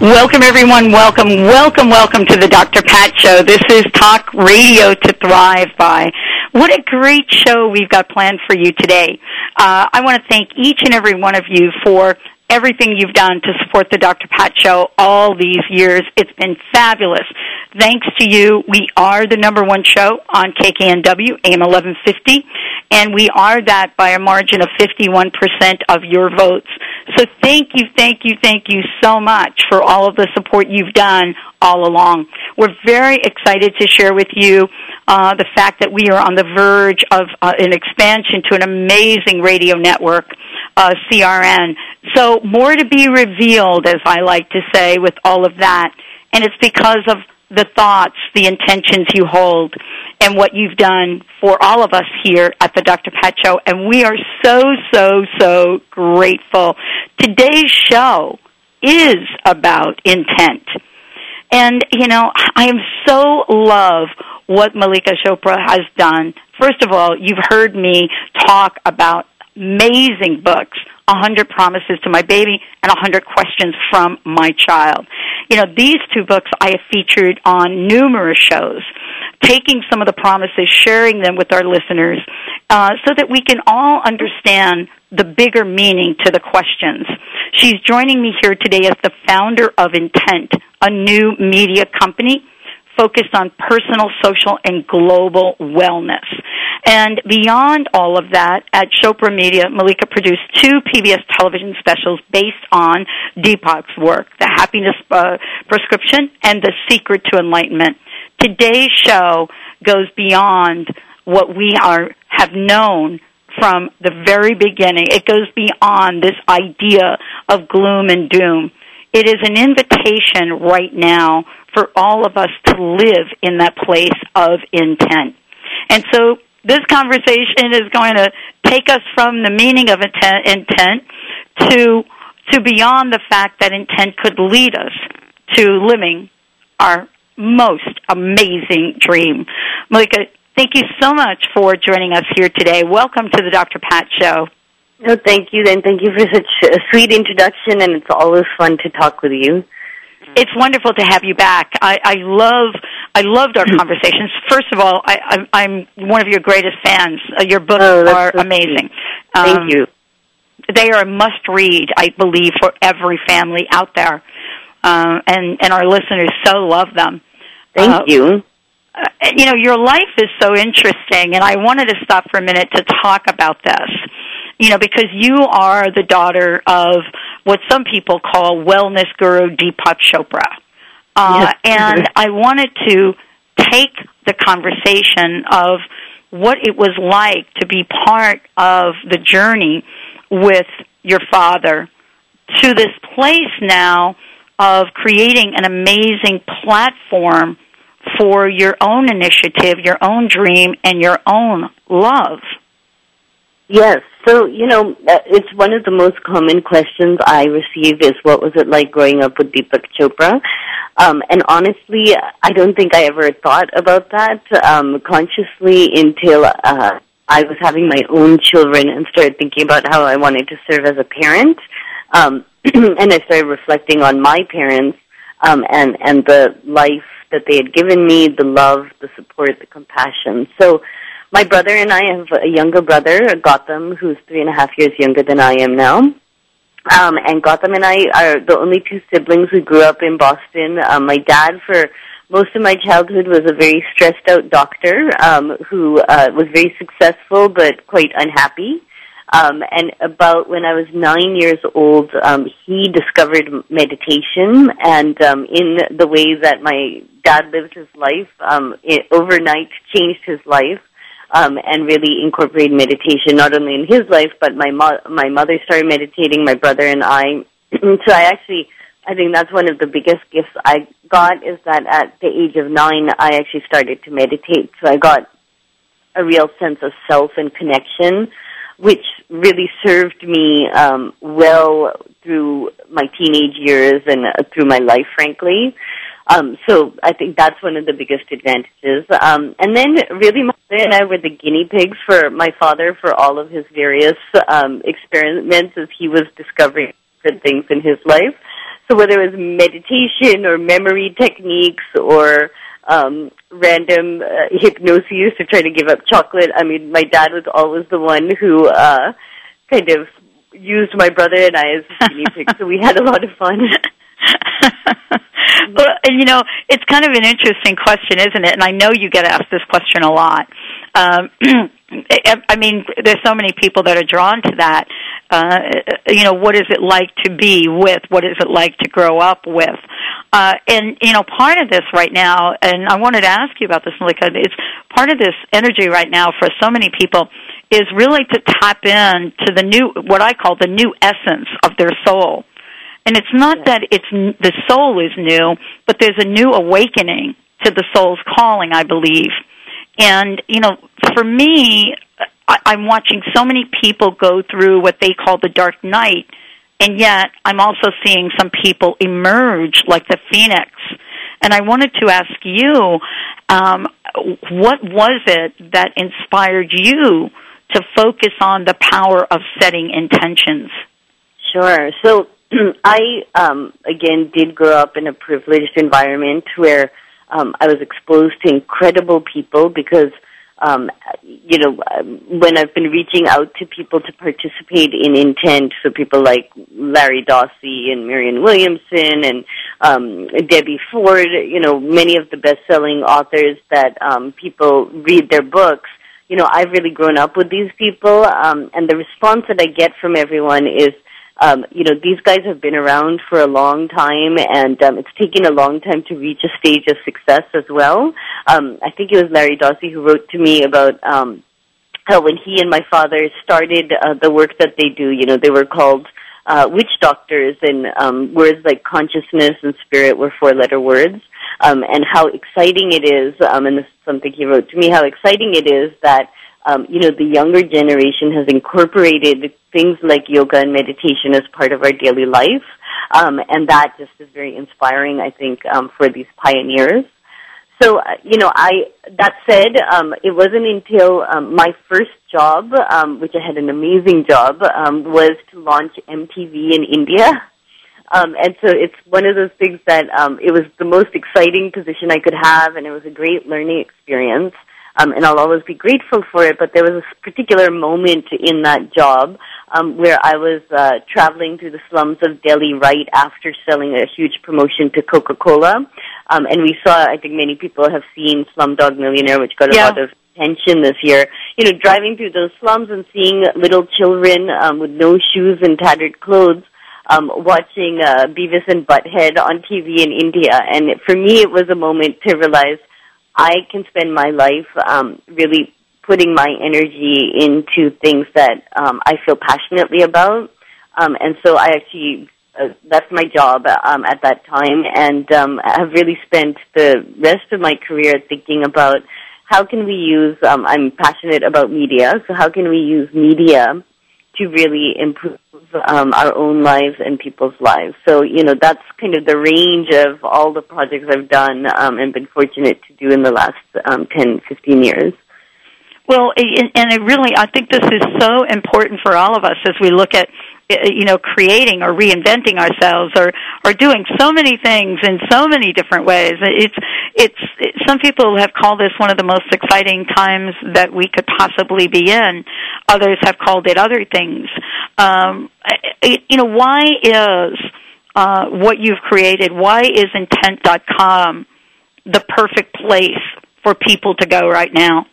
Welcome, everyone. Welcome, welcome, welcome to the Dr. Pat Show. This is Talk Radio to Thrive by. What a great show we've got planned for you today. Uh, I want to thank each and every one of you for everything you've done to support the Dr. Pat Show all these years. It's been fabulous. Thanks to you, we are the number one show on KKNW, AM 1150, and we are that by a margin of 51% of your votes. So thank you, thank you, thank you so much for all of the support you've done all along. We're very excited to share with you uh, the fact that we are on the verge of uh, an expansion to an amazing radio network, uh, CRN. So more to be revealed, as I like to say, with all of that. And it's because of the thoughts, the intentions you hold, and what you've done for all of us here at the Dr. Pat Show. And we are so, so, so grateful. Today's show is about intent. And, you know, I am so love what Mallika Chopra has done. First of all, you've heard me talk about amazing books, A Hundred Promises to My Baby and A Hundred Questions from My Child. You know, these two books I have featured on numerous shows, taking some of the promises, sharing them with our listeners, uh, so that we can all understand the bigger meaning to the questions. She's joining me here today as the founder of Intent, a new media company focused on personal, social, and global wellness. And beyond all of that, at Chopra Media, Mallika produced two PBS television specials based on Deepak's work, The Happiness uh, Prescription and The Secret to Enlightenment. Today's show goes beyond what we are have known from the very beginning. It goes beyond this idea of gloom and doom. It is an invitation right now for all of us to live in that place of intent. And so this conversation is going to take us from the meaning of intent, intent to to beyond the fact that intent could lead us to living our most amazing dream. Mallika, thank you so much for joining us here today. Welcome to the Dr. Pat Show. No, thank you, and thank you for such a sweet introduction, and it's always fun to talk with you. It's wonderful to have you back. I, I love, I loved our conversations. First of all, I, I, I'm one of your greatest fans. Uh, your books Oh, are so amazing. Thank Um, you. They are a must-read, I believe, for every family out there, um, and and our listeners so love them. Thank uh, you. uh, you know, your life is so interesting, and I wanted to stop for a minute to talk about this. You know, because you are the daughter of what some people call wellness guru Deepak Chopra. Uh, Yes. and I wanted to take the conversation of what it was like to be part of the journey with your father to this place now of creating an amazing platform for your own initiative, your own dream, and your own love. Yes. So, you know, uh, it's one of the most common questions I receive is what was it like growing up with Deepak Chopra? Um, and honestly, I don't think I ever thought about that um, consciously until uh, I was having my own children and started thinking about how I wanted to serve as a parent. Um, and I started reflecting on my parents um, and and the life that they had given me, the love, the support, the compassion. So my brother and I have a younger brother, Gotham, who's three and a half years younger than I am now. Um, and Gotham and I are the only two siblings who grew up in Boston. Um, my dad, for most of my childhood, was a very stressed out doctor um, who uh, was very successful but quite unhappy. Um, and about when I was nine years old, um, he discovered meditation, and um, in the way that my dad lived his life, um, it overnight changed his life um, and really incorporate meditation not only in his life, but my mo- my mother started meditating, my brother and I. so I actually I think that's one of the biggest gifts I got is that at the age of nine, I actually started to meditate. So I got a real sense of self and connection, which really served me um, well through my teenage years and uh, through my life, frankly. Um, so I think that's one of the biggest advantages. Um, and then really my mother and I were the guinea pigs for my father for all of his various um, experiments as he was discovering different things in his life. So whether it was meditation or memory techniques or um, random uh, hypnosis to try to give up chocolate, I mean, my dad was always the one who uh, kind of used my brother and I as guinea pigs. so we had a lot of fun. well, and you know, it's kind of an interesting question, isn't it? And I know you get asked this question a lot. Um, I mean, there's so many people that are drawn to that. Uh, you know, what is it like to be with? What is it like to grow up with? Uh, and you know, part of this right now, and I wanted to ask you about this, Mallika. It's part of this energy right now for so many people is really to tap in to the new, what I call the new essence of their soul and it's not that it's the soul is new, but there's a new awakening to the soul's calling, I believe. And, you know, for me, I, I'm watching so many people go through what they call the dark night, and yet I'm also seeing some people emerge like the phoenix. And I wanted to ask you, um, what was it that inspired you to focus on the power of setting intentions? Sure. So I um, again did grow up in a privileged environment where um, I was exposed to incredible people because um, you know um, when I've been reaching out to people to participate in intent, so people like Larry Dossey and Marianne Williamson and um, Debbie Ford, you know many of the best-selling authors that um, people read their books you know, I've really grown up with these people, um, and the response that I get from everyone is um, you know, these guys have been around for a long time, and um, it's taken a long time to reach a stage of success as well. Um, I think it was Larry Dossey who wrote to me about um, how when he and my father started uh, the work that they do, you know, they were called uh, witch doctors, and um, words like consciousness and spirit were four-letter words. Um, and how exciting it is, um, and this is something he wrote to me, how exciting it is that um, you know, the younger generation has incorporated things like yoga and meditation as part of our daily life. Um, and that just is very inspiring, I think, um, for these pioneers. So, uh, you know, I, that said, um, it wasn't until um, my first job, um, which I had an amazing job, um, was to launch MTV in India. Um, and so it's one of those things that um, it was the most exciting position I could have, and it was a great learning experience um, and I'll always be grateful for it. But there was a particular moment in that job um, where I was uh, traveling through the slums of Delhi right after selling a huge promotion to Coca-Cola, um, and we saw. I think many people have seen Slumdog Millionaire, which got yeah. a lot of attention this year. You know, driving through those slums and seeing little children um, with no shoes and tattered clothes. Um, watching uh, Beavis and Butthead on TV in India, and for me, it was a moment to realize I can spend my life um, really putting my energy into things that um, I feel passionately about. Um, and so I actually, uh, that's my job um, at that time, and um, have really spent the rest of my career thinking about how can we use, um, I'm passionate about media, so how can we use media to really improve um, our own lives and people's lives. So, you know, that's kind of the range of all the projects I've done um, and been fortunate to do in the last um, 10, 15 years. Well, and it really, I think this is so important for all of us as we look at you know creating or reinventing ourselves or or doing so many things in so many different ways it's it's it, some people have called this one of the most exciting times that we could possibly be in others have called it other things um you know why is uh what you've created why is intent.com the perfect place for people to go right now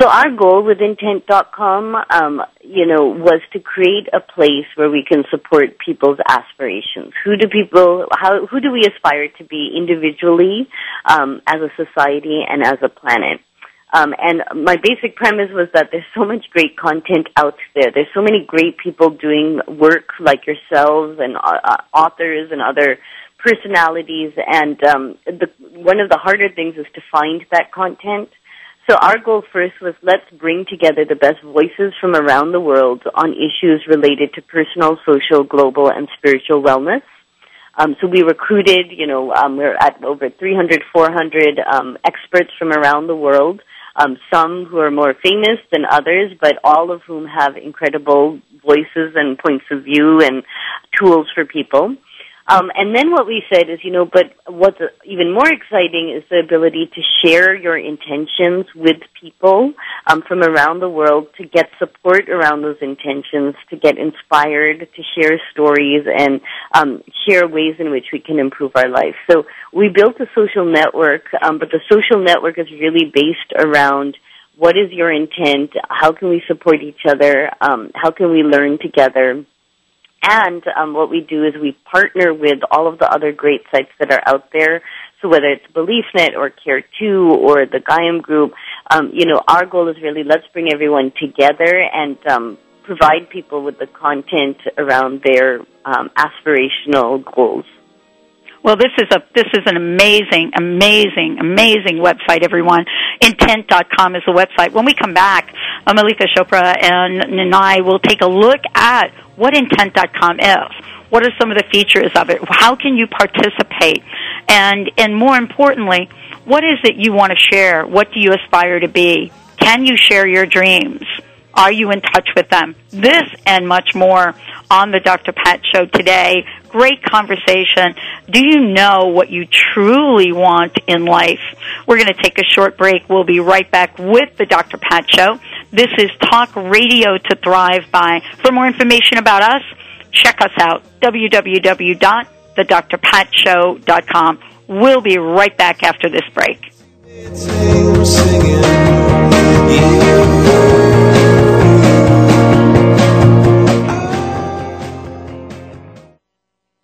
so our goal with intent.com, um, you know, was to create a place where we can support people's aspirations. Who do people, how, who do we aspire to be individually, um, as a society and as a planet? Um, and my basic premise was that there's so much great content out there. There's so many great people doing work like yourselves and uh, uh authors and other personalities. And um, the, one of the harder things is to find that content. So our goal first was let's bring together the best voices from around the world on issues related to personal, social, global, and spiritual wellness. Um, so we recruited, you know, um, we're at over 300, 400 um, experts from around the world um, some who are more famous than others, but all of whom have incredible voices and points of view and tools for people. Um, and then what we said is, you know, but what's even more exciting is the ability to share your intentions with people um, from around the world to get support around those intentions, to get inspired, to share stories and um, share ways in which we can improve our life. So we built a social network, um, but the social network is really based around what is your intent? How can we support each other? Um, how can we learn together? And um, what we do is we partner with all of the other great sites that are out there. So whether it's BeliefNet or Care2 or the Gaiam Group, um, you know, our goal is really let's bring everyone together and um, provide people with the content around their um, aspirational goals. Well, this is a this is an amazing, amazing, amazing website. Everyone, intent.com is the website. When we come back, Mallika Chopra and, and I will take a look at what intent.com is. What are some of the features of it? How can you participate? And, and more importantly, what is it you want to share? What do you aspire to be? Can you share your dreams? Are you in touch with them? This and much more on the Dr. Pat Show today. Great conversation. Do you know what you truly want in life? We're going to take a short break. We'll be right back with the Dr. Pat Show. This is Talk Radio to Thrive by. For more information about us, check us out, www.thedrpatshow.com. We'll be right back after this break.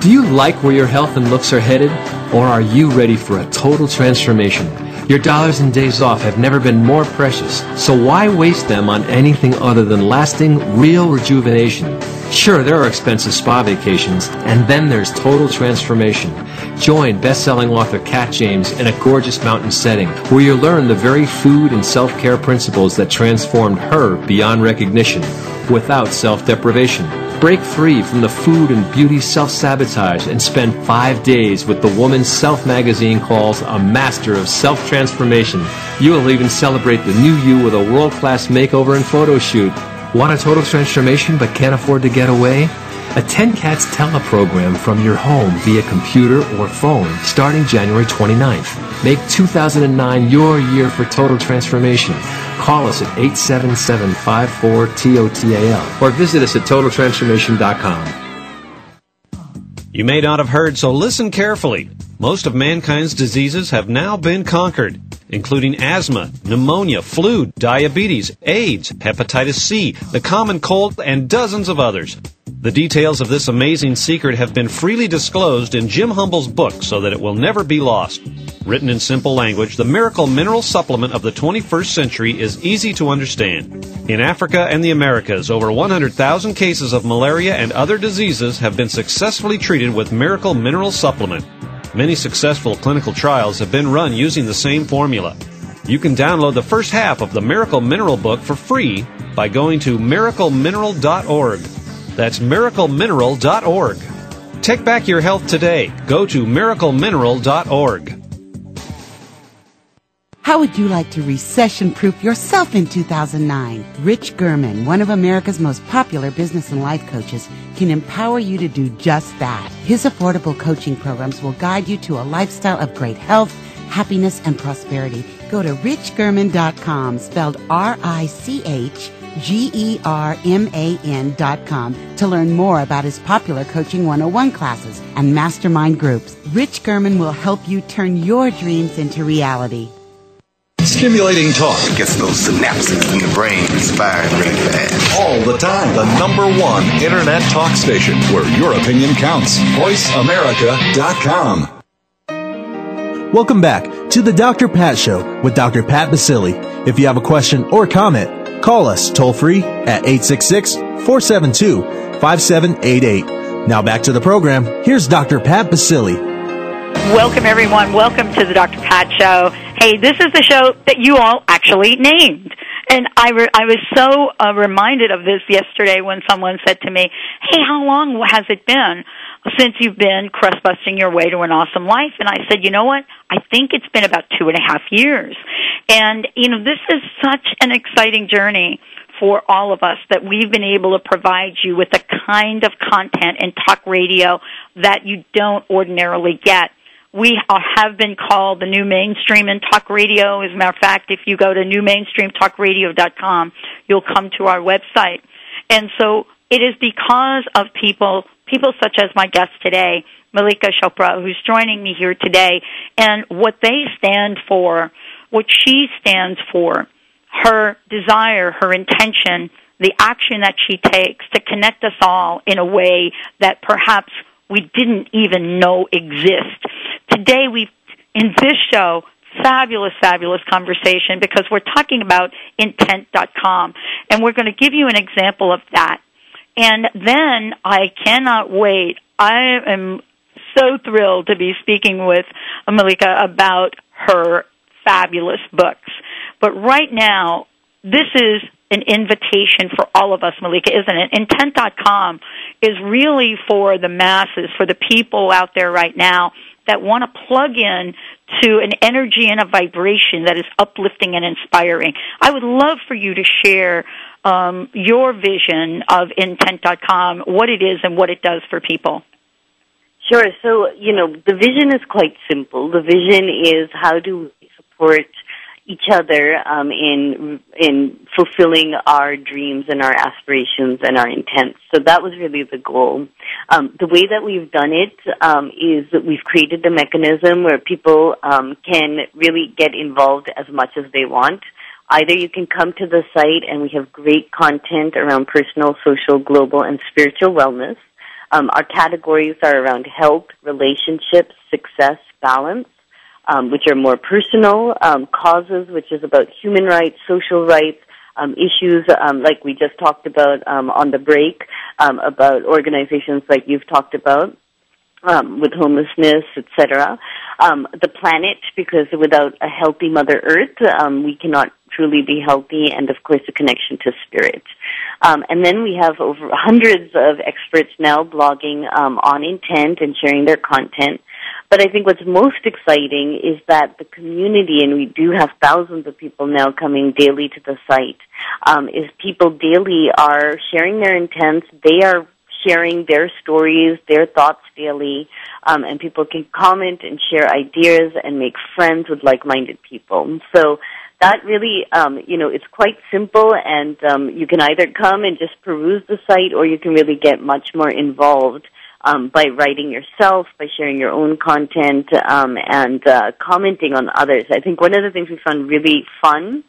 Do you like where your health and looks are headed? Or are you ready for a total transformation? Your dollars and days off have never been more precious, so why waste them on anything other than lasting, real rejuvenation? Sure, there are expensive spa vacations, and then there's total transformation. Join best-selling author Kat James in a gorgeous mountain setting where you'll learn the very food and self-care principles that transformed her beyond recognition without self-deprivation. Break free from the food and beauty self-sabotage and spend five days with the woman Self magazine calls a master of self-transformation. You will even celebrate the new you with a world-class makeover and photo shoot. Want a total transformation but can't afford to get away? Attend Kat's teleprogram from your home via computer or phone starting January 29th. Make 2009 your year for total transformation. Call us at 877-54-TOTAL or visit us at TotalTransformation.com. You may not have heard, so listen carefully. Most of mankind's diseases have now been conquered, including asthma, pneumonia, flu, diabetes, AIDS, hepatitis C, the common cold, and dozens of others. The details of this amazing secret have been freely disclosed in Jim Humble's book so that it will never be lost. Written in simple language, the miracle mineral supplement of the 21st century is easy to understand. In Africa and the Americas, over 100,000 cases of malaria and other diseases have been successfully treated with miracle mineral supplement. Many successful clinical trials have been run using the same formula. You can download the first half of the Miracle Mineral book for free by going to miraclemineral.org. That's miraclemineral.org. Take back your health today. Go to miraclemineral.org. How would you like to recession proof yourself in 2009? Rich German, one of America's most popular business and life coaches, can empower you to do just that. His affordable coaching programs will guide you to a lifestyle of great health, happiness, and prosperity. Go to richgerman.com, spelled R-I-C-H G-E-R-M-A-N dot com to learn more about his popular Coaching 101 classes and mastermind groups. Rich German will help you turn your dreams into reality. Stimulating talk. Gets those synapses in the brain firing really fast. All the time. The number one internet talk station where your opinion counts. VoiceAmerica.com. Welcome back to the Dr. Pat Show with Dr. Pat Baccili. If you have a question or comment, call us toll free at 866 472 5788. Now back to the program. Here's Dr. Pat Baccili. Welcome, everyone. Welcome to the Dr. Pat Show. Hey, this is the show that you all actually named. And I, re- I was so uh, reminded of this yesterday when someone said to me, Hey, how long has it been since you've been crust busting your way to an awesome life? And I said, You know what? I think it's been about two and a half years. And, you know, this is such an exciting journey for all of us that we've been able to provide you with the kind of content in talk radio that you don't ordinarily get we have been called the new mainstream in talk radio. As a matter of fact, if you go to newmainstreamtalkradio.com, you'll come to our website. And so it is because of people, people such as my guest today, Mallika Chopra, who's joining me here today, and what they stand for, what she stands for, her desire, her intention, the action that she takes to connect us all in a way that perhaps we didn't even know exist. Today we've, in this show, fabulous, fabulous conversation because we're talking about intent.com and we're going to give you an example of that. And then I cannot wait. I am so thrilled to be speaking with Mallika about her fabulous books. But right now, this is an invitation for all of us, Mallika, isn't it? Intent.com is really for the masses, for the people out there right now that want to plug in to an energy and a vibration that is uplifting and inspiring. I would love for you to share um, your vision of intent.com, what it is and what it does for people. Sure. So, you know, the vision is quite simple. The vision is how do we support each other um, in in fulfilling our dreams and our aspirations and our intents. So that was really the goal. Um, the way that we've done it um, is that we've created a mechanism where people um, can really get involved as much as they want. Either you can come to the site and we have great content around personal, social, global, and spiritual wellness. Um, our categories are around health, relationships, success, balance um, which are more personal, um, causes, which is about human rights, social rights, um, issues um, like we just talked about um, on the break, um, about organizations like you've talked about. Um, with homelessness, etc. Um, the planet, because without a healthy Mother Earth, um, we cannot truly be healthy, and of course, the connection to spirit. Um, and then we have over hundreds of experts now blogging um, on intent and sharing their content. But I think what's most exciting is that the community, and we do have thousands of people now coming daily to the site, um, is people daily are sharing their intents. They are sharing their stories, their thoughts daily, um, and people can comment and share ideas and make friends with like-minded people. So that really, um, you know, it's quite simple, and um, you can either come and just peruse the site, or you can really get much more involved um, by writing yourself, by sharing your own content, um, and uh, commenting on others. I think one of the things we found really fun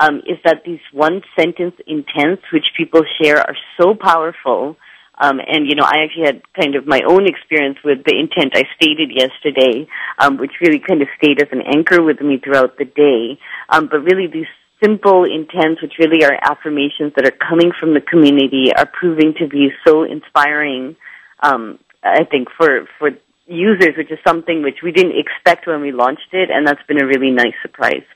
um, is that these one sentence intents, which people share, are so powerful. Um, and you know, I actually had kind of my own experience with the intent I stated yesterday, um, which really kind of stayed as an anchor with me throughout the day. Um, but really, these simple intents, which really are affirmations that are coming from the community, are proving to be so inspiring um, I think for for users, which is something which we didn't expect when we launched it, and that's been a really nice surprise.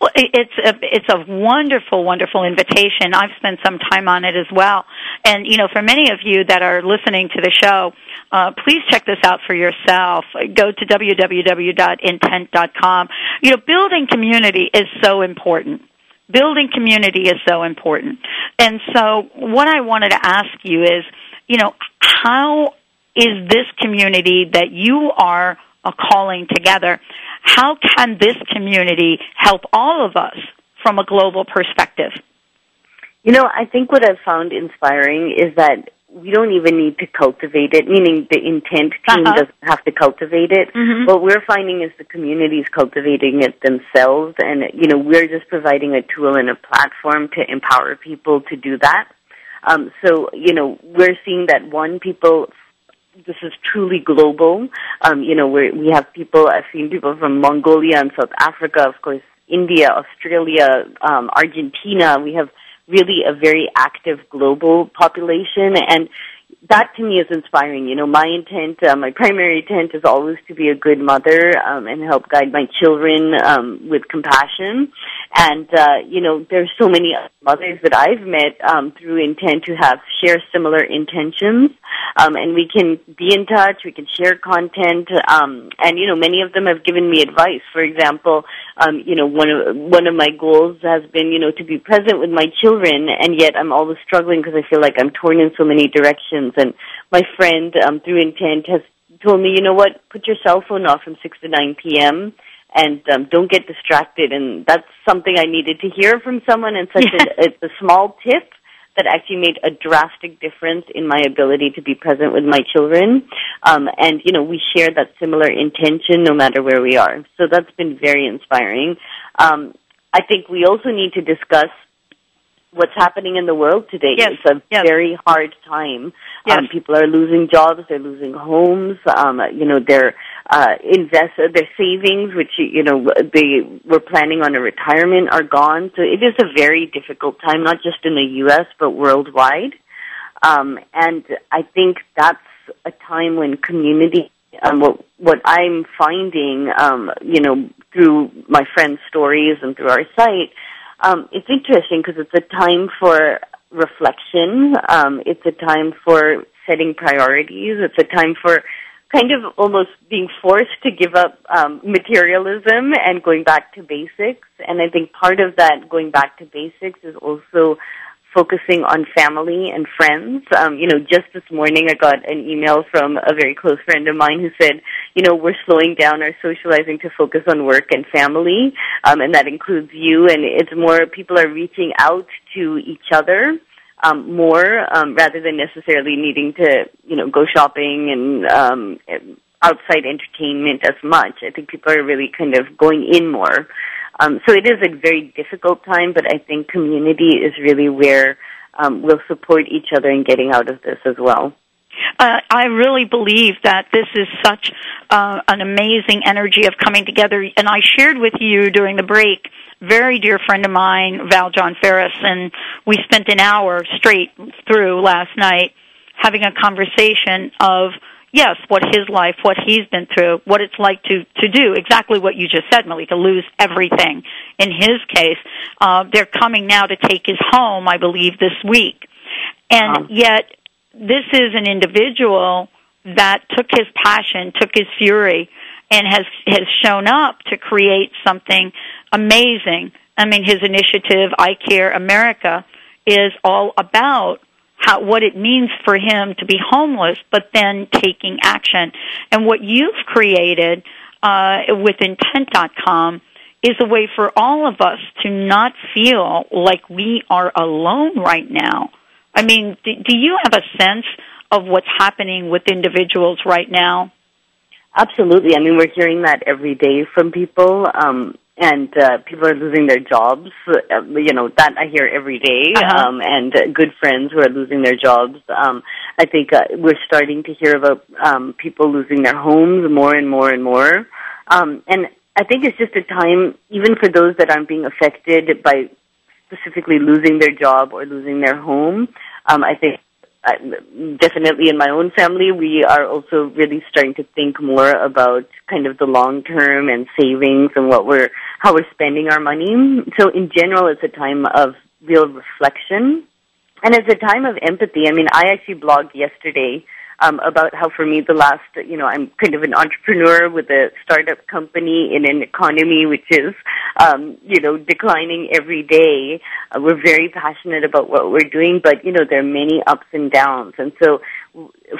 Well, it's a it's a wonderful, wonderful invitation. I've spent some time on it as well, And you know, for many of you that are listening to the show, uh, please check this out for yourself. Go to www.intent.com. You know, building community is so important. Building community is so important. And so, what I wanted to ask you is, you know, how is this community that you are calling together? How can this community help all of us from a global perspective? You know, I think what I've found inspiring is that we don't even need to cultivate it, meaning the intent team Uh-huh. doesn't have to cultivate it. Mhm. What we're finding is the community is cultivating it themselves, and you know we're just providing a tool and a platform to empower people to do that. Um, so you know we're seeing that one people. This is truly global. Um, you know, we we have people. I've seen people from Mongolia and South Africa, of course, India, Australia, um, Argentina. We have really a very active global population and that to me is inspiring. You know, my intent, uh, my primary intent is always to be a good mother um, and help guide my children um, with compassion. And uh, you know, there's so many mothers that I've met um, through intent to have share similar intentions, um, and we can be in touch. We can share content, um, and you know, many of them have given me advice. For example, um, you know, one of one of my goals has been, you know, to be present with my children, and yet I'm always struggling because I feel like I'm torn in so many directions. And my friend, um, through intent, has told me, you know what, put your cell phone off from six to nine p.m. and um, don't get distracted. And that's something I needed to hear from someone, and such a, it's a small tip that actually made a drastic difference in my ability to be present with my children. Um, and, you know, we share that similar intention no matter where we are. So that's been very inspiring. Um, I think we also need to discuss what's happening in the world today. Yes, It's a yes. very hard time. Yes. Um, people are losing jobs, they're losing homes, um, you know, their uh, invest their savings, which you know they were planning on a retirement, are gone. So it is a very difficult time, not just in the U.S. but worldwide. Um, and I think that's a time when community, um, what what I'm finding, um, you know, through my friends' stories and through our site, um, it's interesting because it's a time for reflection. Um, it's a time for setting priorities. It's a time for kind of almost being forced to give up um, materialism and going back to basics. And I think part of that going back to basics is also focusing on family and friends. Um, you know, just this morning I got an email from a very close friend of mine who said, you know, we're slowing down our socializing to focus on work and family, um, and that includes you. And it's more people are reaching out to each other um, more um, rather than necessarily needing to, you know, go shopping and um, outside entertainment as much. I think people are really kind of going in more. Um, so it is a very difficult time, but I think community is really where um, we'll support each other in getting out of this as well. Uh, I really believe that this is such uh, an amazing energy of coming together. And I shared with you during the break, very dear friend of mine, Val John Ferris, and we spent an hour straight through last night having a conversation of yes, what his life, what he's been through, what it's like to to do exactly what you just said, Millie, to lose everything. In his case, uh, they're coming now to take his home, I believe, this week, and Um. yet this is an individual that took his passion, took his fury, and has has shown up to create something amazing. I mean, his initiative, I Care America, is all about how what it means for him to be homeless, but then taking action. And what you've created uh, with Intent.com is a way for all of us to not feel like we are alone right now. I mean, do, do you have a sense of what's happening with individuals right now? Absolutely. I mean, we're hearing that every day from people, um, and uh, people are losing their jobs. Uh, you know, that I hear every day, Uh-huh. um, and uh, good friends who are losing their jobs. Um, I think uh, we're starting to hear about um, people losing their homes more and more and more. Um, and I think it's just a time, even for those that aren't being affected by specifically losing their job or losing their home. Um, I think uh, definitely in my own family, we are also really starting to think more about kind of the long term and savings and what we're how we're spending our money. So in general, it's a time of real reflection. and it's a time of empathy. I mean, I actually blogged yesterday um, about how for me the last, you know, I'm kind of an entrepreneur with a startup company in an economy which is, um, you know, declining every day. Uh, we're very passionate about what we're doing, but, you know, there are many ups and downs. And so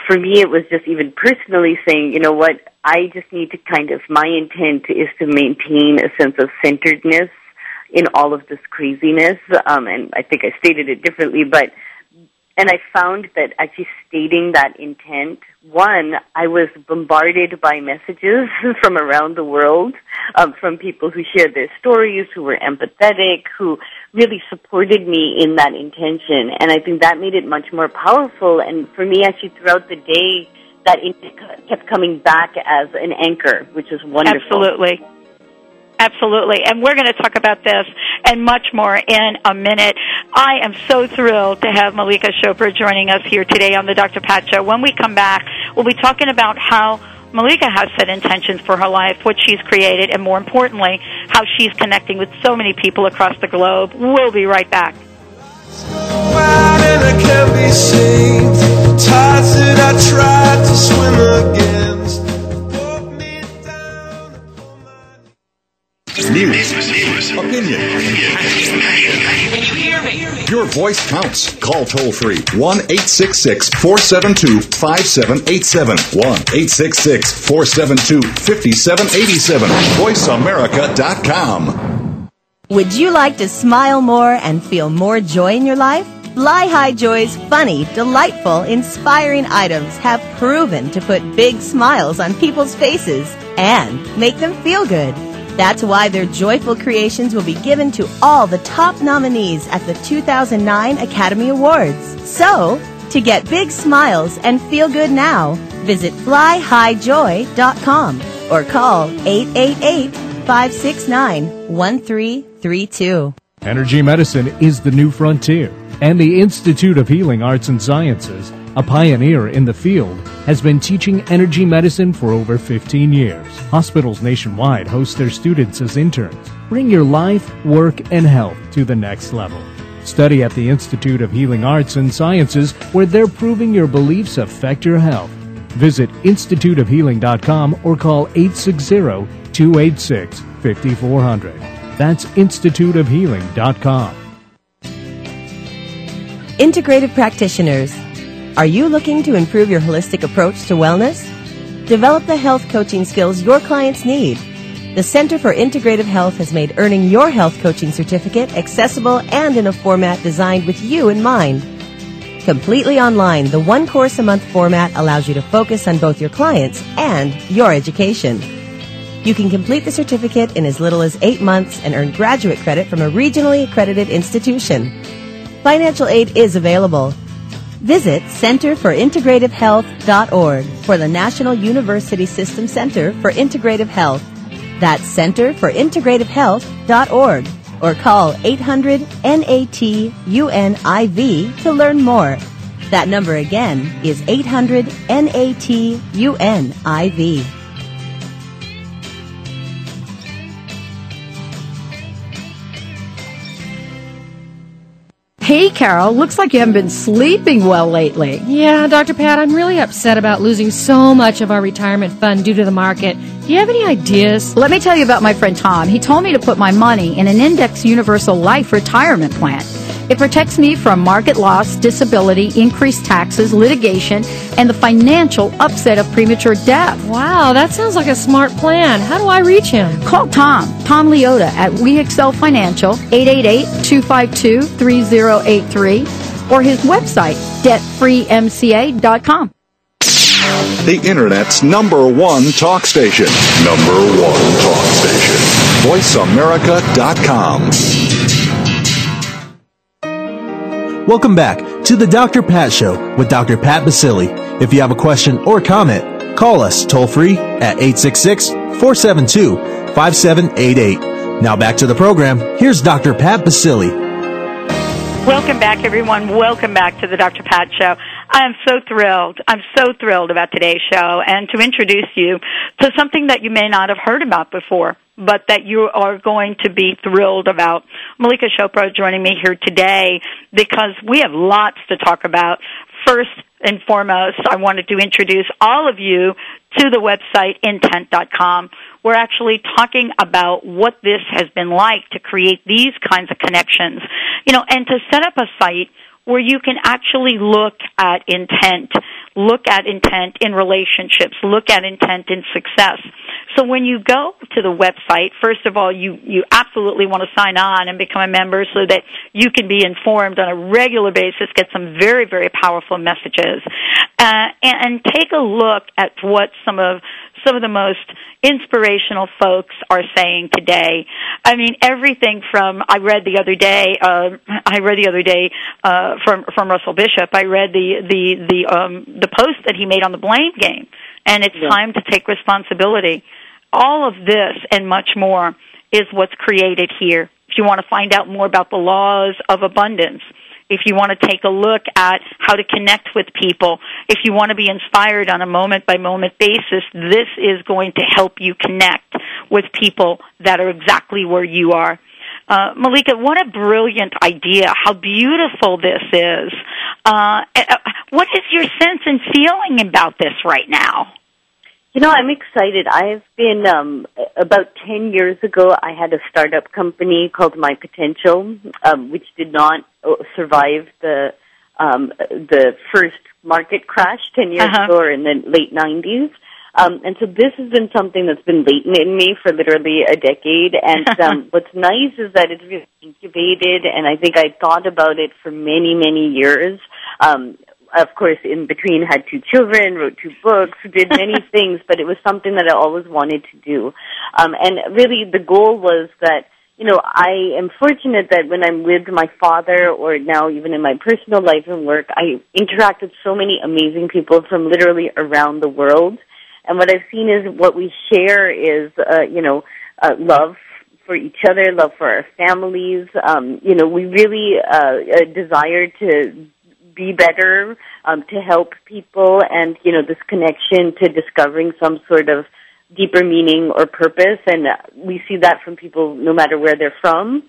for me, it was just even personally saying, you know what, I just need to kind of, my intent is to maintain a sense of centeredness in all of this craziness. Um, and I think I stated it differently, but and I found that actually stating that intent, one, I was bombarded by messages from around the world, um, from people who shared their stories, who were empathetic, who really supported me in that intention. And I think that made it much more powerful. And for me, actually, throughout the day, that intent kept coming back as an anchor, which is wonderful. Absolutely. Absolutely. And we're going to talk about this and much more in a minute. I am so thrilled to have Mallika Chopra joining us here today on the Dr. Pat Show. When we come back, we'll be talking about how Mallika has set intentions for her life, what she's created, and more importantly, how she's connecting with so many people across the globe. We'll be right back. News. Opinion. Your voice counts. Call toll free 1 866 472 5787. 1 866 472 5787. VoiceAmerica.com. Would you like to smile more and feel more joy in your life? Fly High Joy's funny, delightful, inspiring items have proven to put big smiles on people's faces and make them feel good. That's why their joyful creations will be given to all the top nominees at the 2009 Academy Awards. So, to get big smiles and feel good now, visit flyhighjoy.com or call 888-569-1332. Energy medicine is the new frontier, and the Institute of Healing Arts and Sciences a pioneer in the field, has been teaching energy medicine for over 15 years. Hospitals nationwide host their students as interns. Bring your life, work, and health to the next level. Study at the Institute of Healing Arts and Sciences where they're proving your beliefs affect your health. Visit instituteofhealing.com or call 860-286-5400. That's instituteofhealing.com. Integrative practitioners are you looking to improve your holistic approach to wellness? Develop the health coaching skills your clients need. The Center for Integrative Health has made earning your health coaching certificate accessible and in a format designed with you in mind. Completely online, the one course a month format allows you to focus on both your clients and your education. You can complete the certificate in as little as eight months and earn graduate credit from a regionally accredited institution. Financial aid is available. Visit centerforintegrativehealth.org for the National University System Center for Integrative Health. That's centerforintegrativehealth.org or call 800 NAT UNIV to learn more. That number again is 800 NAT Hey, Carol, looks like you haven't been sleeping well lately. Yeah, Dr. Pat, I'm really upset about losing so much of our retirement fund due to the market. Do you have any ideas? Let me tell you about my friend Tom. He told me to put my money in an Index Universal Life retirement plan. It protects me from market loss, disability, increased taxes, litigation, and the financial upset of premature death. Wow, that sounds like a smart plan. How do I reach him? Call Tom, Tom Leota at We Excel Financial, 888-252-3083, or his website, debtfreemca.com. The Internet's number one talk station. Number one talk station. VoiceAmerica.com. Welcome back to the Dr. Pat Show with Dr. Pat Baccili. If you have a question or comment, call us toll free at 866 472 5788. Now back to the program. Here's Dr. Pat Baccili. Welcome back, everyone. Welcome back to the Dr. Pat Show. I'm so thrilled. I'm so thrilled about today's show and to introduce you to something that you may not have heard about before. But that you are going to be thrilled about. Mallika Chopra joining me here today because we have lots to talk about. First and foremost, I wanted to introduce all of you to the website intent.com. We're actually talking about what this has been like to create these kinds of connections. You know, and to set up a site where you can actually look at intent, look at intent in relationships, look at intent in success. So when you go to the website, first of all, you, you absolutely want to sign on and become a member so that you can be informed on a regular basis, get some very, very powerful messages, uh, and, and take a look at what some of some of the most inspirational folks are saying today. I mean, everything from I read the other day. Uh, I read the other day uh, from from Russell Bishop. I read the the the um, the post that he made on the blame game, and it's yeah. time to take responsibility. All of this and much more is what's created here. If you want to find out more about the laws of abundance, if you want to take a look at how to connect with people, if you want to be inspired on a moment by moment basis, this is going to help you connect with people that are exactly where you are. Uh, Mallika, what a brilliant idea. How beautiful this is. Uh, uh what is your sense and feeling about this right now? You know, I'm excited. I've been um about 10 years ago I had a startup company called My Potential um which did not uh, survive the um the first market crash 10 years uh-huh. ago or in the late 90s. Um and so this has been something that's been latent in me for literally a decade and um what's nice is that it's really incubated and I think I thought about it for many many years. Um of course, in between had two children, wrote two books, did many things, but it was something that I always wanted to do. Um, and really the goal was that, you know, I am fortunate that when I'm with my father or now even in my personal life and work, I interact with so many amazing people from literally around the world. And what I've seen is what we share is, uh, you know, uh, love for each other, love for our families. Um, you know, we really uh, desire to be better, um, to help people, and you know this connection to discovering some sort of deeper meaning or purpose. And we see that from people no matter where they're from.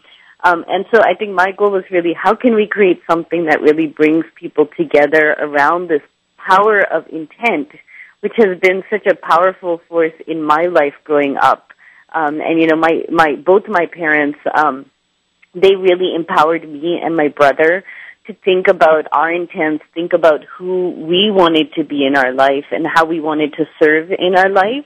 Um, and so I think my goal is really how can we create something that really brings people together around this power of intent, which has been such a powerful force in my life growing up. Um, and you know, my my both my parents, um, they really empowered me and my brother to think about our intents, think about who we wanted to be in our life and how we wanted to serve in our life.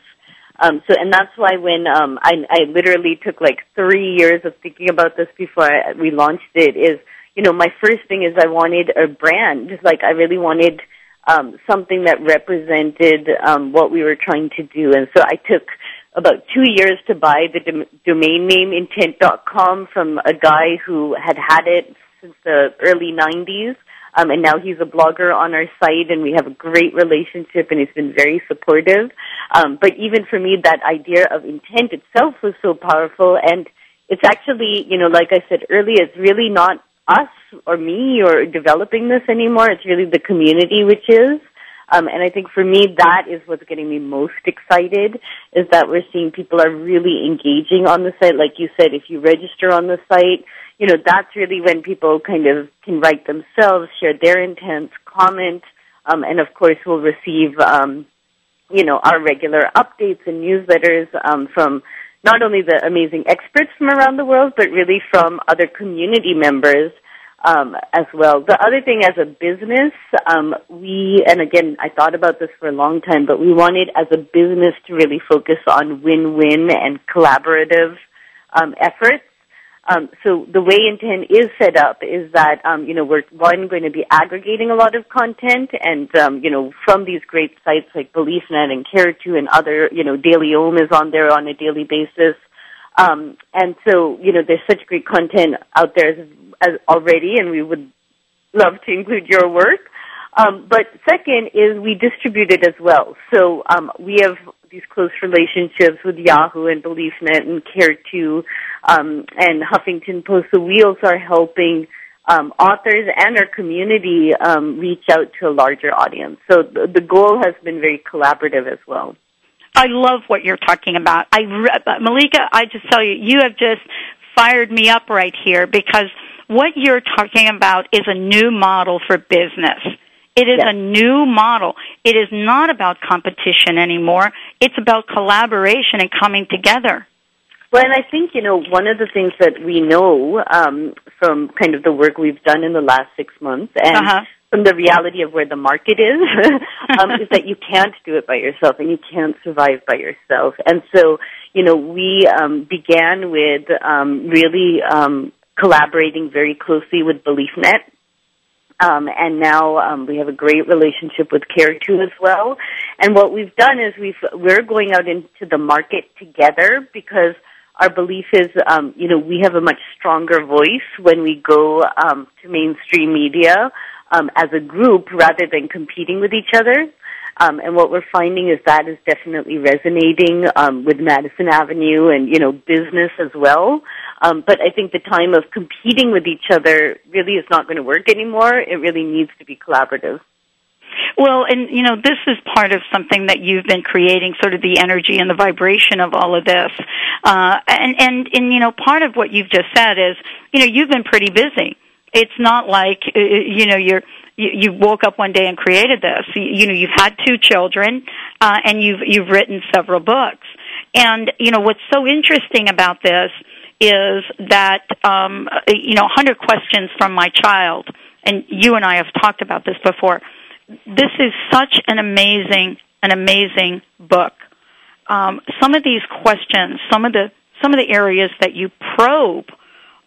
Um, so, and that's why when um, I, I literally took like three years of thinking about this before I, we launched it. Is you know, my first thing is I wanted a brand. Like I really wanted um, something that represented um, what we were trying to do, and so I took about two years to buy the dom- domain name intent.com from a guy who had had it since the early 90s. Um, and now he's a blogger on our site, and we have a great relationship, and he's been very supportive. Um, but even for me, that idea of intent itself was so powerful, and it's actually, you know, like I said earlier, it's really not us or me or developing this anymore. It's really the community, which is. Um, and I think for me, that is what's getting me most excited is that we're seeing people are really engaging on the site. Like you said, if you register on the site, you know, that's really when people kind of can write themselves, share their intents, comment, um, and of course we'll receive, um, you know, our regular updates and newsletters um, from not only the amazing experts from around the world, but really from other community members um, as well. The other thing as a business, um, we, and again, I thought about this for a long time, but we wanted as a business to really focus on win-win and collaborative um, efforts. Um, so the way Intent is set up is that um, you know we're one going to be aggregating a lot of content, and um, you know from these great sites like BeliefNet and Care2 and other you know DailyOM is on there on a daily basis, um, and so you know there's such great content out there as already, and we would love to include your work. Um, but second is we distribute it as well. So um, we have these close relationships with Yahoo and BeliefNet and Care2 um, and Huffington Post. The wheels are helping um, authors and our community um, reach out to a larger audience. So the, the goal has been very collaborative as well. I love what you're talking about. I Mallika, I just tell you, you have just fired me up right here because what you're talking about is a new model for business. It is yes. a new model. It is not about competition anymore. It's about collaboration and coming together. Well, and I think, you know, one of the things that we know um, from kind of the work we've done in the last six months and uh-huh. from the reality of where the market is, um, is that you can't do it by yourself and you can't survive by yourself. And so, you know, we um, began with um, really um, collaborating very closely with BeliefNet. Um, and now um, we have a great relationship with Care2 as well. And what we've done is we've we're going out into the market together because our belief is, um, you know, we have a much stronger voice when we go um, to mainstream media um, as a group rather than competing with each other. Um, and what we're finding is that is definitely resonating um, with Madison Avenue and you know business as well. Um, but I think the time of competing with each other really is not going to work anymore. It really needs to be collaborative. Well, and you know, this is part of something that you've been creating, sort of the energy and the vibration of all of this. Uh, and, and, and, you know, part of what you've just said is, you know, you've been pretty busy. It's not like, uh, uh, you know, you're, you, woke up one day and created this. You, you know, you've had two children, uh, and you've, you've written several books. And, you know, what's so interesting about this is that, um, you know, 100 questions from my child, and you and I have talked about this before this is such an amazing, an amazing book. Um, some of these questions, some of the some of the areas that you probe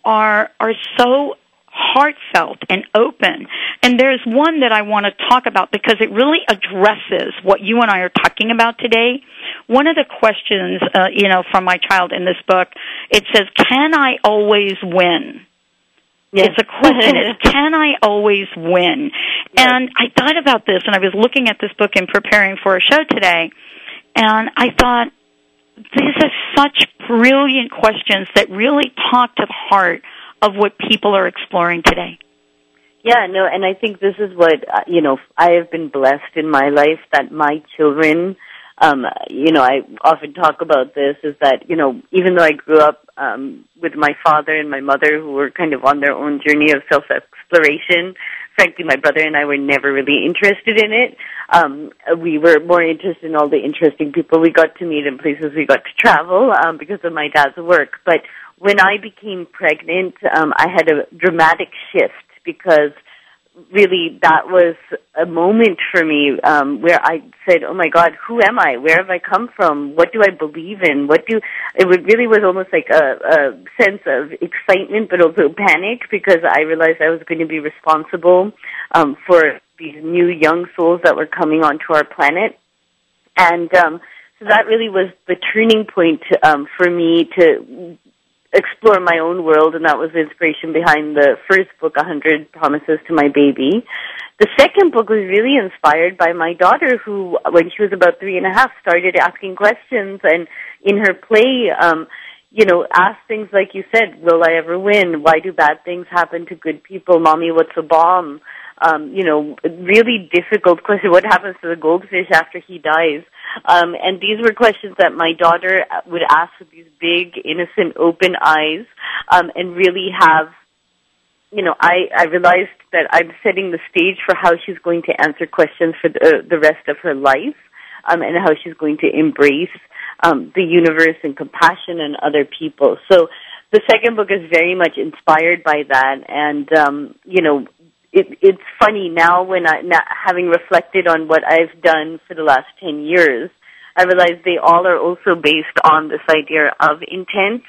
are are so heartfelt and open. And there's one that I want to talk about because it really addresses what you and I are talking about today. One of the questions, uh, you know, from my child in this book, it says, "Can I always win?" Yes. It's a question is can I always win? Yes. And I thought about this and I was looking at this book and preparing for a show today and I thought these are such brilliant questions that really talk to the heart of what people are exploring today. Yeah, no, and I think this is what, uh, you know, I have been blessed in my life that my children um, you know, I often talk about this is that, you know, even though I grew up um, with my father and my mother who were kind of on their own journey of self exploration, frankly, my brother and I were never really interested in it. Um, we were more interested in all the interesting people we got to meet and places we got to travel um, because of my dad's work. But when I became pregnant, um, I had a dramatic shift because really that was a moment for me um, where I said, "Oh my God, who am I? Where have I come from? What do I believe in? What do?" It really was almost like a, a sense of excitement, but also panic because I realized I was going to be responsible um, for these new young souls that were coming onto our planet, and um, so that really was the turning point um, for me to explore my own world, and that was the inspiration behind the first book, A Hundred Promises to My Baby. The second book was really inspired by my daughter, who, when she was about three and a half, started asking questions, and in her play, um, you know, asked things like you said, "Will I ever win? Why do bad things happen to good people? Mommy, what's a bomb?" Um, you know, really difficult question. What happens to the goldfish after he dies? Um, and these were questions that my daughter would ask with these big, innocent, open eyes, um, and really have, you know, I, I realized that I'm setting the stage for how she's going to answer questions for the, the rest of her life, um, and how she's going to embrace um, the universe and compassion and other people. So the second book is very much inspired by that, and um, you know, it, it's funny now when I, now, having reflected on what I've done for the last 10 years, I realize they all are also based on this idea of intent,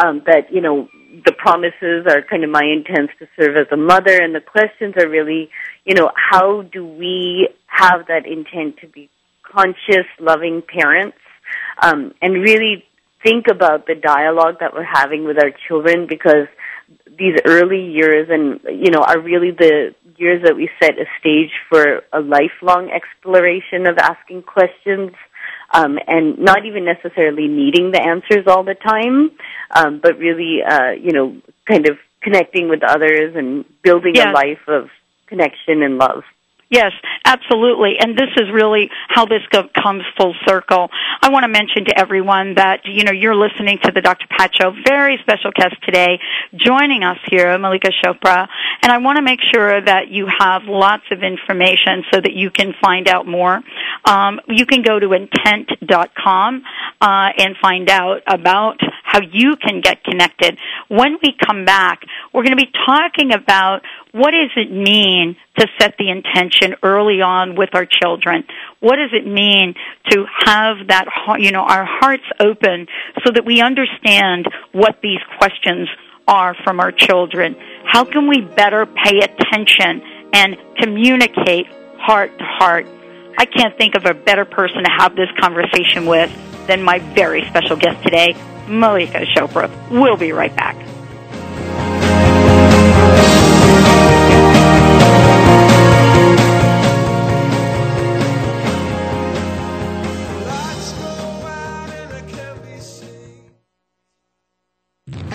um, that, you know, the promises are kind of my intents to serve as a mother, and the questions are really, you know, how do we have that intent to be conscious, loving parents, um, and really think about the dialogue that we're having with our children because these early years and you know are really the years that we set a stage for a lifelong exploration of asking questions um, and not even necessarily needing the answers all the time, um, but really uh, you know kind of connecting with others and building yeah. a life of connection and love. Yes, absolutely. And this is really how this go- comes full circle. I want to mention to everyone that, you know, you're listening to the Dr. Pat Show. Very special guest today joining us here, Mallika Chopra. And I want to make sure that you have lots of information so that you can find out more. Um, you can go to intent.com uh, and find out about how you can get connected. When we come back, we're going to be talking about what does it mean to set the intention early on with our children? What does it mean to have that, you know, our hearts open so that we understand what these questions are from our children? How can we better pay attention and communicate heart to heart? I can't think of a better person to have this conversation with than my very special guest today, Mallika Chopra. We'll be right back.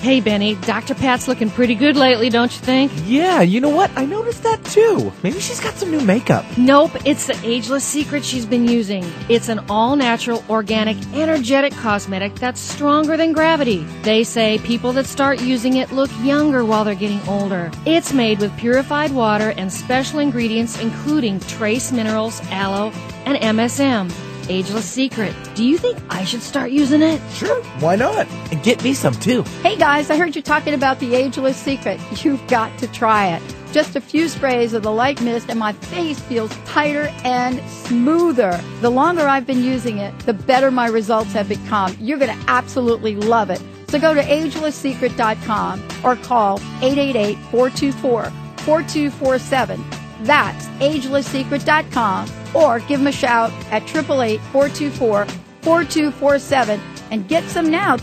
Hey, Benny, Dr. Pat's looking pretty good lately, don't you think? Yeah, you know what? I noticed that too. Maybe she's got some new makeup. Nope, it's the ageless secret she's been using. It's an all natural, organic, energetic cosmetic that's stronger than gravity. They say people that start using it look younger while they're getting older. It's made with purified water and special ingredients, including trace minerals, aloe, and MSM. Ageless Secret. Do you think I should start using it? Sure, why not? And get me some too. Hey guys, I heard you talking about the Ageless Secret. You've got to try it. Just a few sprays of the light mist and my face feels tighter and smoother. The longer I've been using it, the better my results have become. You're going to absolutely love it. So go to agelesssecret.com or call 888-424-4247. That's agelesssecret.com or give them a shout at 888-424-4247 and get some now.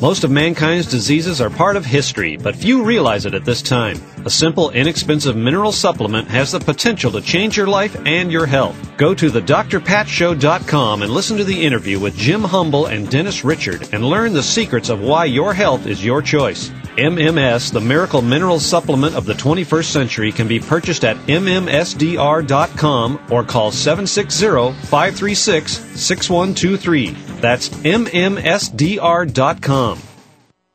Most of mankind's diseases are part of history, but few realize it at this time. A simple, inexpensive mineral supplement has the potential to change your life and your health. Go to thedrpatshow.com and listen to the interview with Jim Humble and Dennis Richard and learn the secrets of why your health is your choice. MMS, the miracle mineral supplement of the 21st century, can be purchased at mmsdr.com or call 760-536-6123. That's mmsdr.com.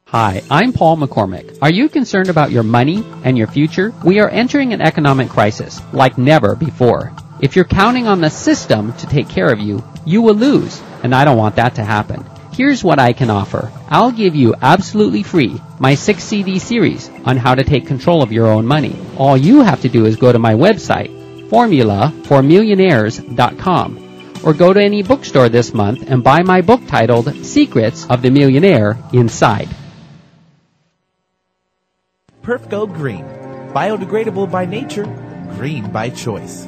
Hi, I'm Paul McCormick. Are you concerned about your money and your future? We are entering an economic crisis like never before. If you're counting on the system to take care of you, you will lose, and I don't want that to happen. Here's what I can offer. I'll give you absolutely free my 6 CD series on how to take control of your own money. All you have to do is go to my website, formulaformillionaires.com, or go to any bookstore this month and buy my book titled Secrets of the Millionaire Inside. Perfgo Green. Biodegradable by nature, green by choice.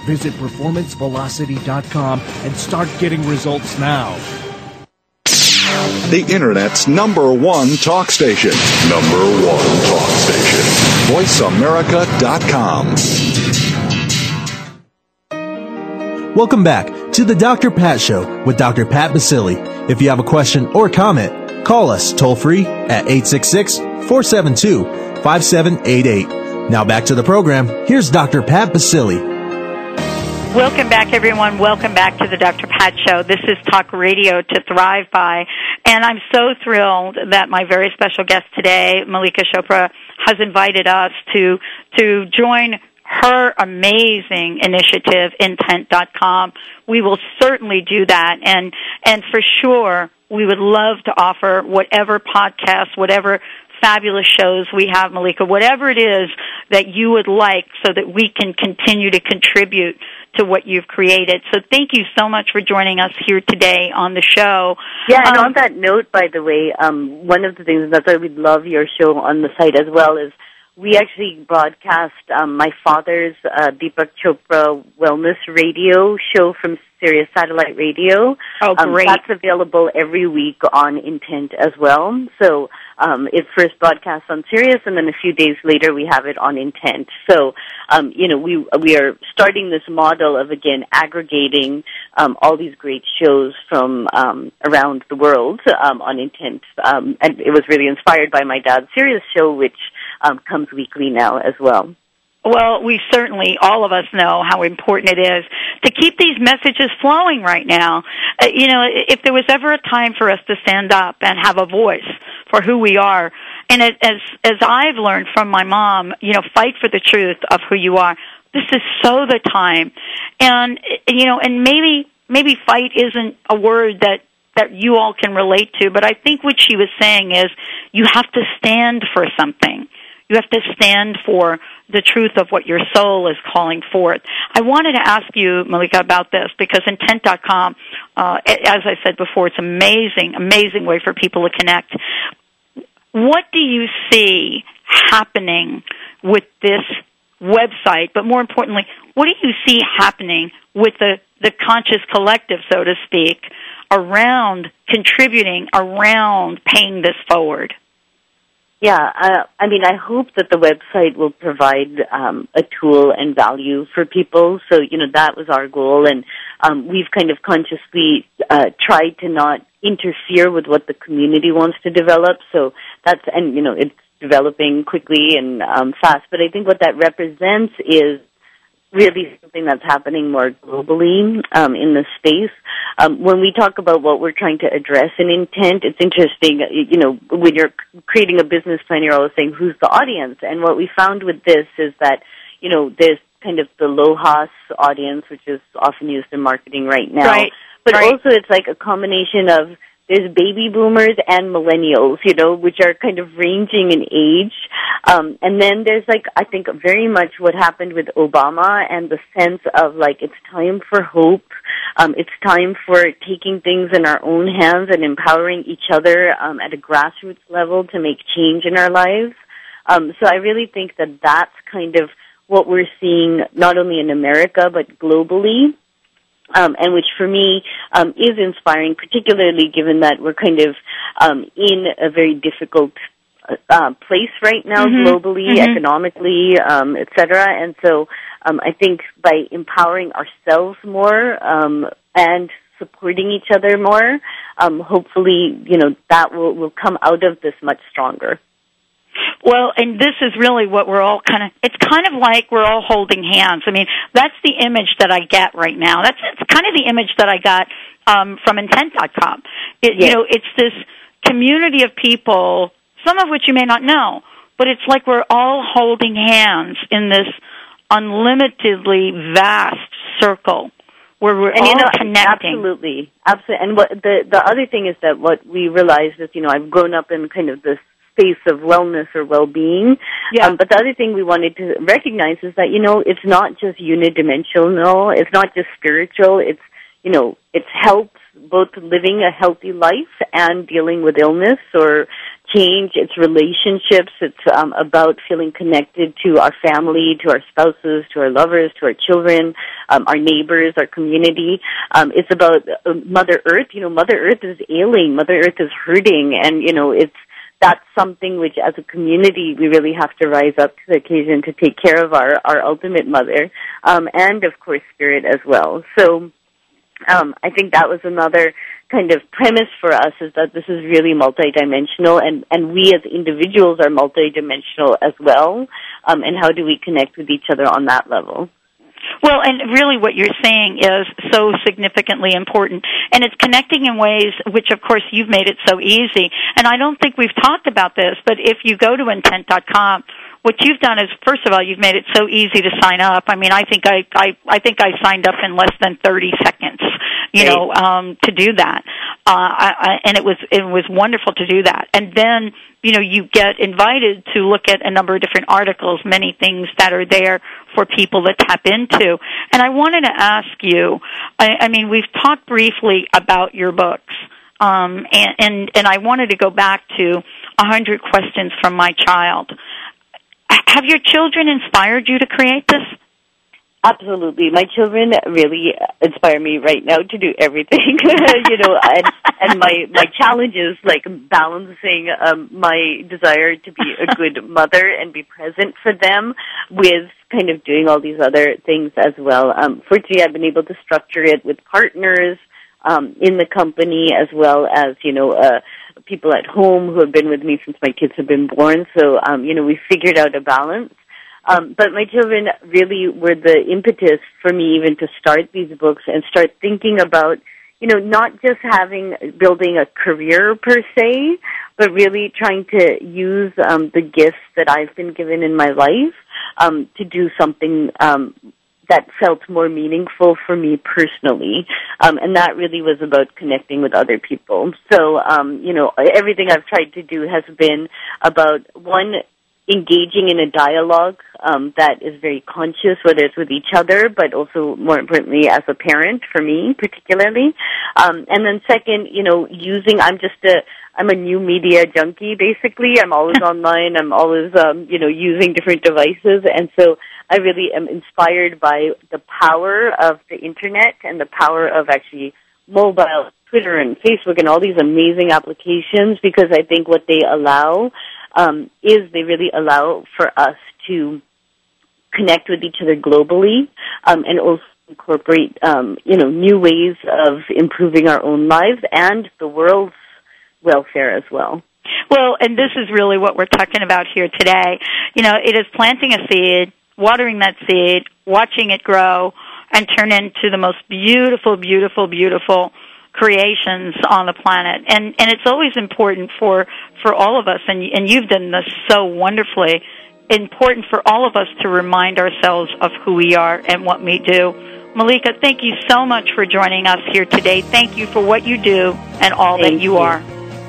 Visit performancevelocity.com and start getting results now. The Internet's number one talk station. Number one talk station. VoiceAmerica.com. Welcome back to the Dr. Pat Show with Dr. Pat Baccili. If you have a question or comment, call us toll free at 866 472 5788. Now back to the program. Here's Dr. Pat Baccili. Welcome back, everyone. Welcome back to the Dr. Pat Show. This is Talk Radio to Thrive By. And I'm so thrilled that my very special guest today, Mallika Chopra, has invited us to, to join her amazing initiative, intent.com. We will certainly do that. And, and for sure, we would love to offer whatever podcast, whatever fabulous shows we have, Mallika, whatever it is that you would like so that we can continue to contribute to what you've created. So thank you so much for joining us here today on the show. Yeah, and um, on that note, by the way, um, one of the things that's why we love your show on the site as well is we actually broadcast um, my father's uh, Deepak Chopra Wellness Radio show from Sirius Satellite Radio. Oh, um, great! Um, that's available every week on Intent as well. So um, it first broadcasts on Sirius, and then a few days later we have it on Intent. So um, you know we we are starting this model of again aggregating um, all these great shows from um, around the world um, on Intent, um, and it was really inspired by my dad's Sirius show, which um, comes weekly now as well. Well, we certainly, all of us know how important it is to keep these messages flowing right now. Uh, you know, if there was ever a time for us to stand up and have a voice for who we are, and it, as, as I've learned from my mom, you know, fight for the truth of who you are. This is so the time. And, you know, and maybe, maybe fight isn't a word that that you all can relate to, but I think what she was saying is you have to stand for something. You have to stand for the truth of what your soul is calling forth. I wanted to ask you, Mallika, about this because intent.com, uh, as I said before, it's amazing, amazing way for people to connect. What do you see happening with this website? But more importantly, what do you see happening with the, the conscious collective, so to speak, around contributing, around paying this forward? Yeah, uh, I mean, I hope that the website will provide um, a tool and value for people. So, you know, that was our goal, and um, we've kind of consciously uh, tried to not interfere with what the community wants to develop. So that's, and you know, it's developing quickly and um, fast. But I think what that represents is really something that's happening more globally um, in the space. Um, when we talk about what we're trying to address in intent, it's interesting. You know, when you're creating a business plan, you're always saying who's the audience. And what we found with this is that you know there's kind of the LOHAS audience, which is often used in marketing right now. Right. But right. also, it's like a combination of there's baby boomers and millennials, you know, which are kind of ranging in age. Um, and then there's like, I think very much what happened with Obama and the sense of like, it's time for hope. Um, it's time for taking things in our own hands and empowering each other, um, at a grassroots level to make change in our lives. Um, so I really think that that's kind of what we're seeing not only in America, but globally um, and which for me um, is inspiring, particularly given that we're kind of um, in a very difficult uh, uh place right now, mm-hmm. globally, mm-hmm. economically, um, et cetera. And so um, I think by empowering ourselves more um, and supporting each other more, um, hopefully, you know, that will, will come out of this much stronger. Well, and this is really what we're all kind of, it's kind of like we're all holding hands. I mean, that's the image that I get right now. That's it's kind of the image that I got um, from intent.com. It, yes. You know, it's this community of people, some of which you may not know, but it's like we're all holding hands in this unlimitedly vast circle where we're and, all you know, connecting. Absolutely, absolutely. And what the the other thing is that what we realize is, you know, I've grown up in kind of this space of wellness or well-being. Yeah. Um, but the other thing we wanted to recognize is that, you know, it's not just unidimensional. It's not just spiritual. It's, you know, it's helps both living a healthy life and dealing with illness or change. It's relationships. It's um, about feeling connected to our family, to our spouses, to our lovers, to our children, um, our neighbors, our community. Um, it's about uh, Mother Earth. You know, Mother Earth is ailing. Mother Earth is hurting, and you know, it's that's something which as a community we really have to rise up to the occasion to take care of our, our ultimate mother, um, and of course spirit as well. So, um, I think that was another kind of premise for us is that this is really multidimensional and, and we as individuals are multidimensional as well. Um, and how do we connect with each other on that level? Well, and really what you're saying is so significantly important. And it's connecting in ways which, of course, you've made it so easy. And I don't think we've talked about this, but if you go to intent.com, what you've done is, first of all, you've made it so easy to sign up. I mean, I think I, I, I think I signed up in less than 30 seconds, you know, um, to do that. Uh, I, I, and it was, it was wonderful to do that. And then, you know, you get invited to look at a number of different articles, many things that are there for people to tap into. And I wanted to ask you, I, I mean, we've talked briefly about your books. Um, and, and, and I wanted to go back to a hundred questions from my child have your children inspired you to create this? Absolutely. My children really inspire me right now to do everything, you know, and, and my, my challenge is like balancing, um, my desire to be a good mother and be present for them with kind of doing all these other things as well. Um, fortunately, I've been able to structure it with partners, um, in the company as well as, you know, uh, people at home who have been with me since my kids have been born. So, um, you know, we figured out a balance. Um, but my children really were the impetus for me even to start these books and start thinking about, you know, not just having, building a career per se, but really trying to use, um, the gifts that I've been given in my life, um, to do something, um, that felt more meaningful for me personally. Um, and that really was about connecting with other people. So, um, you know, everything I've tried to do has been about one, engaging in a dialogue um, that is very conscious, whether it's with each other, but also more importantly as a parent for me, particularly. Um, and then second, you know, using I'm just a I'm a new media junkie basically. I'm always online. I'm always um, you know using different devices, and so I really am inspired by the power of the internet and the power of actually mobile, Twitter and Facebook and all these amazing applications because I think what they allow um, is they really allow for us to connect with each other globally um, and also incorporate um, you know new ways of improving our own lives and the world's welfare as well. Well, and this is really what we're talking about here today. You know, it is planting a seed watering that seed, watching it grow, and turn into the most beautiful, beautiful, beautiful creations on the planet. And and it's always important for for all of us, and and you've done this so wonderfully. Important for all of us to remind ourselves of who we are and what we do. Mallika, thank you so much for joining us here today. Thank you for what you do and all thank that you, you are.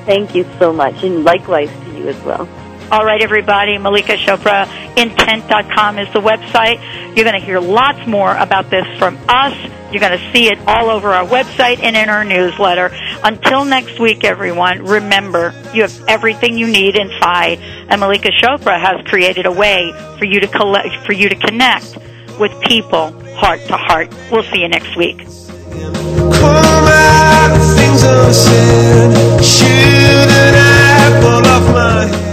Thank you so much, and likewise to you as well. All right, everybody. Mallika Chopra, intent.com is the website. You're going to hear lots more about this from us. You're going to see it all over our website and in our newsletter. Until next week, everyone, remember, you have everything you need inside. And Mallika Chopra has created a way for you to collect, for you to connect with people heart to heart. We'll see you next week. Thank you